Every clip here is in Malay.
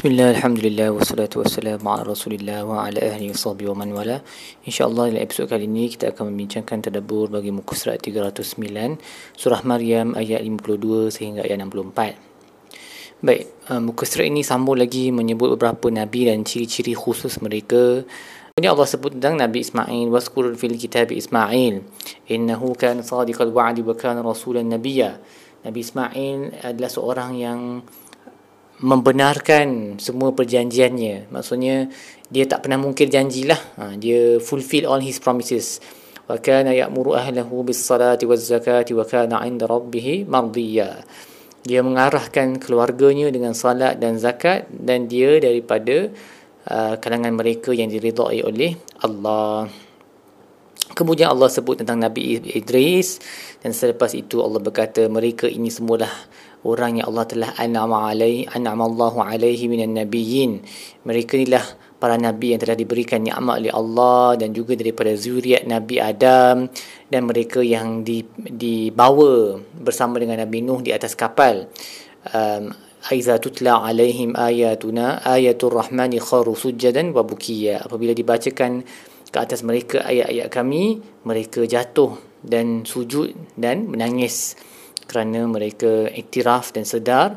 Bismillah, Alhamdulillah, wassalatu wassalamu ala rasulillah wa ala ahli sahbihi wa man wala. InsyaAllah dalam episod kali ini kita akan membincangkan tadabur bagi muka surat 309 Surah Maryam ayat 52 sehingga ayat 64 Baik, uh, muka surat ini sambung lagi menyebut beberapa Nabi dan ciri-ciri khusus mereka. Ini Allah sebut tentang Nabi Ismail Waskur fil kitab Ismail Innahu kan sadiqal wa'adi wa kan rasulan nabiya Nabi Ismail adalah seorang yang membenarkan semua perjanjiannya. Maksudnya dia tak pernah mungkir janjilah. Ha, dia fulfill all his promises. Wa kana ya'muru ahlahu bis salati waz zakati wa kana 'inda rabbih mardiya. Dia mengarahkan keluarganya dengan salat dan zakat dan dia daripada uh, kalangan mereka yang diridai oleh Allah. Kemudian Allah sebut tentang Nabi Idris dan selepas itu Allah berkata mereka ini semualah orang yang Allah telah an'ama alaihi an'ama Allahu alaihi minan nabiyyin. Mereka inilah para nabi yang telah diberikan nikmat oleh Allah dan juga daripada zuriat Nabi Adam dan mereka yang di, dibawa bersama dengan Nabi Nuh di atas kapal. Um, aiza tutla alaihim ayatuna ayatul rahmani kharu sujadan wa bukiya. Apabila dibacakan ke atas mereka ayat-ayat kami mereka jatuh dan sujud dan menangis kerana mereka iktiraf dan sedar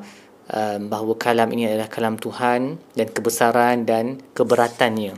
um, bahawa kalam ini adalah kalam Tuhan dan kebesaran dan keberatannya.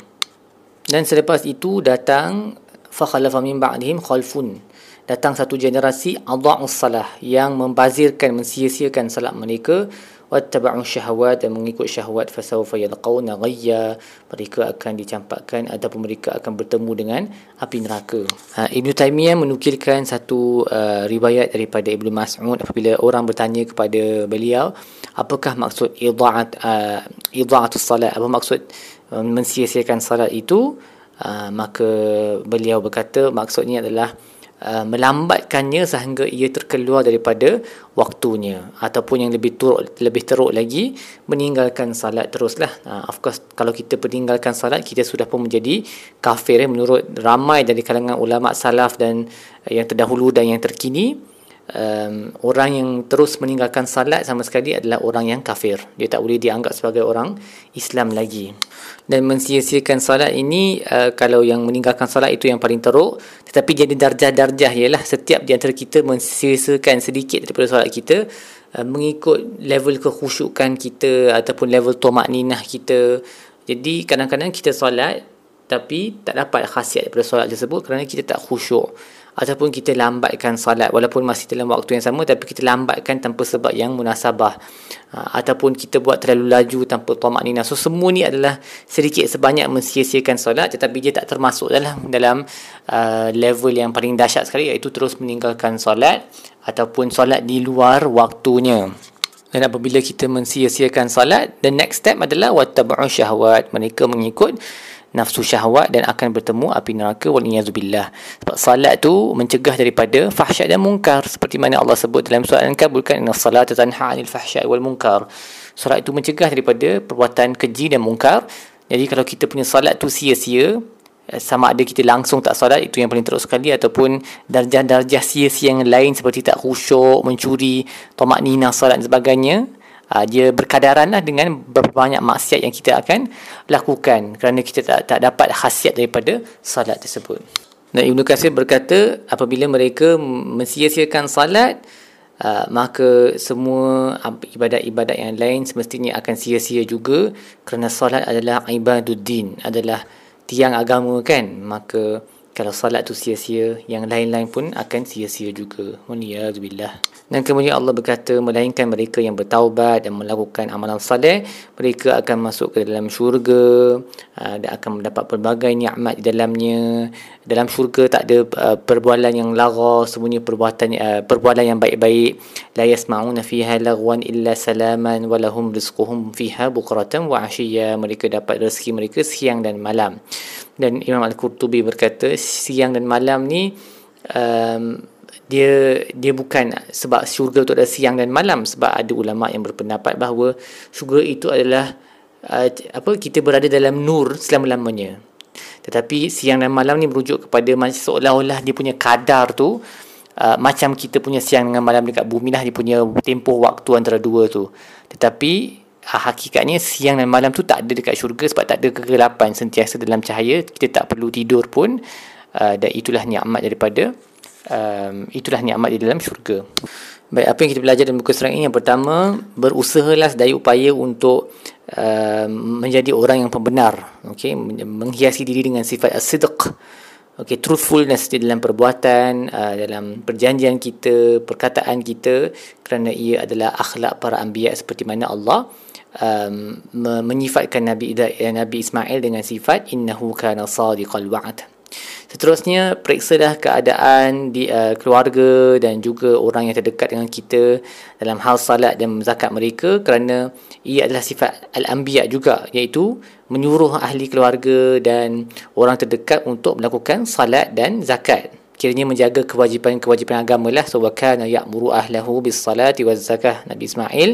Dan selepas itu datang fakhalafa min ba'dihim khalfun. Datang satu generasi adha'us salah yang membazirkan mensia-siakan salat mereka. Wattaba'u syahwat dan mengikut syahwat fasawfa yalqawna ghayya. Mereka akan dicampakkan ataupun mereka akan bertemu dengan api neraka. Ha, Ibn Taymiyah menukilkan satu uh, riwayat daripada Ibn Mas'ud apabila orang bertanya kepada beliau apakah maksud idha'at uh, idha'atus salat? Apa maksud uh, mensia-siakan salat itu? Uh, maka beliau berkata maksudnya adalah Uh, melambatkannya sehingga ia terkeluar daripada waktunya. Ataupun yang lebih teruk lebih teruk lagi meninggalkan salat teruslah. Uh, of course kalau kita meninggalkan salat kita sudah pun menjadi kafir eh, menurut ramai dari kalangan ulama salaf dan uh, yang terdahulu dan yang terkini um, orang yang terus meninggalkan salat sama sekali adalah orang yang kafir. Dia tak boleh dianggap sebagai orang Islam lagi. Dan mensia-siakan salat ini uh, kalau yang meninggalkan salat itu yang paling teruk tetapi jadi darjah-darjah ialah setiap di antara kita mensia-siakan sedikit daripada salat kita uh, mengikut level kekhusyukan kita ataupun level tomak ninah kita. Jadi kadang-kadang kita salat tapi tak dapat khasiat daripada solat tersebut kerana kita tak khusyuk ataupun kita lambatkan salat walaupun masih dalam waktu yang sama tapi kita lambatkan tanpa sebab yang munasabah. Ha, ataupun kita buat terlalu laju tanpa tamak nina. So semua ni adalah sedikit sebanyak mensia-siakan solat tetapi dia tak termasuk dalam dalam uh, level yang paling dahsyat sekali iaitu terus meninggalkan solat ataupun solat di luar waktunya. Dan apabila kita mensia-siakan the next step adalah wattabu'u syahwat. Mereka mengikut nafsu syahwat dan akan bertemu api neraka wal billah. Sebab salat tu mencegah daripada fahsyat dan mungkar seperti mana Allah sebut dalam surah Al-Ankabut kan inna salata tanha 'anil fahsya'i wal munkar. Salat itu mencegah daripada perbuatan keji dan mungkar. Jadi kalau kita punya salat tu sia-sia eh, sama ada kita langsung tak salat itu yang paling teruk sekali ataupun darjah-darjah sia-sia yang lain seperti tak khusyuk, mencuri, tomak nina salat dan sebagainya uh, dia berkadaran lah dengan berapa banyak maksiat yang kita akan lakukan kerana kita tak, tak dapat khasiat daripada salat tersebut. Dan Ibn Qasir berkata apabila mereka mensia-siakan salat uh, maka semua ibadat-ibadat yang lain semestinya akan sia-sia juga kerana salat adalah ibaduddin adalah tiang agama kan maka kalau salat tu sia-sia yang lain-lain pun akan sia-sia juga. Waliyadzubillah. Dan kemudian Allah berkata, melainkan mereka yang bertaubat dan melakukan amalan saleh, mereka akan masuk ke dalam syurga uh, dan akan mendapat pelbagai nikmat di dalamnya. Dalam syurga tak ada uh, perbualan yang lara, semuanya perbuatan uh, perbualan yang baik-baik. La yasma'una fiha lagwan illa salaman wa lahum rizquhum fiha bukratan wa ashiya. Mereka dapat rezeki mereka siang dan malam. Dan Imam Al-Qurtubi berkata, siang dan malam ni um, dia dia bukan sebab syurga itu ada siang dan malam sebab ada ulama yang berpendapat bahawa syurga itu adalah uh, apa kita berada dalam nur selama-lamanya. Tetapi siang dan malam ni merujuk kepada macam seolah-olah dia punya kadar tu uh, macam kita punya siang dengan malam dekat bumi lah dia punya tempoh waktu antara dua tu. Tetapi hakikatnya siang dan malam tu tak ada dekat syurga sebab tak ada kegelapan sentiasa dalam cahaya. Kita tak perlu tidur pun uh, dan itulah nikmat daripada um, itulah nikmat di dalam syurga. Baik apa yang kita belajar dalam buku surat ini? Yang pertama berusahalah sedaya upaya untuk uh, menjadi orang yang pembenar okey? Menghiasi diri dengan sifat as-sidq. Okay, truthfulness di dalam perbuatan, uh, dalam perjanjian kita, perkataan kita kerana ia adalah akhlak para anbiya seperti mana Allah um, menyifatkan Nabi Nabi Ismail dengan sifat innahu kana sadiqal wa'd. Seterusnya periksalah keadaan di uh, keluarga dan juga orang yang terdekat dengan kita dalam hal salat dan zakat mereka kerana ia adalah sifat al-anbiya juga iaitu menyuruh ahli keluarga dan orang terdekat untuk melakukan salat dan zakat. Kiranya menjaga kewajipan-kewajipan agama lah. So, wakana ya'muru ahlahu bis salati wa zakah Nabi Ismail.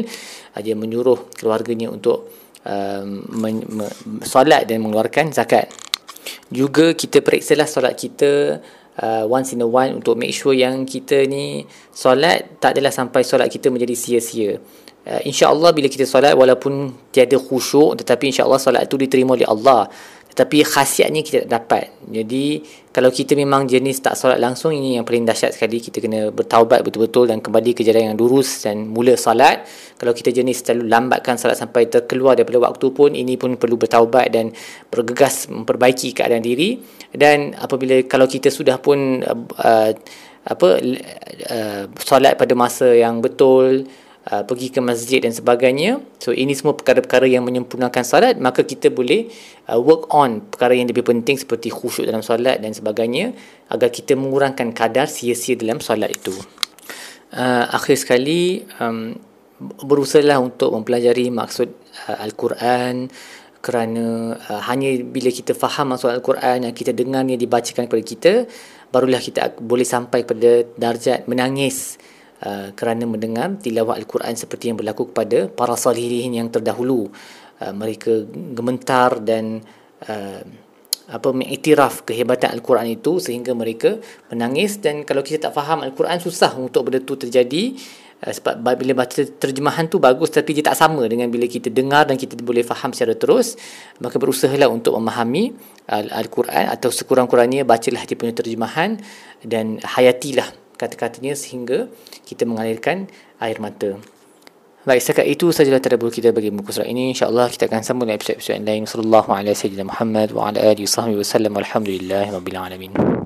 Dia menyuruh keluarganya untuk um, men- me- salat dan mengeluarkan zakat juga kita periksalah solat kita uh, once in a while untuk make sure yang kita ni solat tak adalah sampai solat kita menjadi sia-sia. Uh, InsyaAllah bila kita solat walaupun tiada khusyuk tetapi insyaAllah solat itu diterima oleh Allah. Tetapi khasiatnya kita tak dapat. Jadi kalau kita memang jenis tak solat langsung ini yang paling dahsyat sekali kita kena bertaubat betul-betul dan kembali ke jalan yang lurus dan mula solat. Kalau kita jenis selalu lambatkan solat sampai terkeluar daripada waktu pun ini pun perlu bertaubat dan bergegas memperbaiki keadaan diri dan apabila kalau kita sudah pun uh, apa uh, solat pada masa yang betul uh, pergi ke masjid dan sebagainya. So ini semua perkara-perkara yang menyempurnakan solat, maka kita boleh uh, work on perkara yang lebih penting seperti khusyuk dalam solat dan sebagainya agar kita mengurangkan kadar sia-sia dalam solat itu. Uh, akhir sekali um, berusahalah untuk mempelajari maksud uh, al-Quran kerana uh, hanya bila kita faham maksud al-Quran yang kita dengarnya dibacakan kepada kita barulah kita boleh sampai pada darjat menangis Uh, kerana mendengar tilawah Al-Quran seperti yang berlaku kepada para salihin yang terdahulu. Uh, mereka gementar dan uh, apa mengiktiraf kehebatan Al-Quran itu sehingga mereka menangis. Dan kalau kita tak faham Al-Quran susah untuk benda itu terjadi. Uh, sebab bila baca terjemahan tu bagus tapi dia tak sama dengan bila kita dengar dan kita boleh faham secara terus maka berusahalah untuk memahami uh, Al-Quran atau sekurang-kurangnya bacalah dia punya terjemahan dan hayatilah kata-katanya sehingga kita mengalirkan air mata. Baik, setakat itu sajalah tadabbur kita bagi muka surat ini. InsyaAllah kita akan sambung dengan episod-episod yang lain. Sallallahu alaihi wa sallam wa ala alihi wa wa alamin.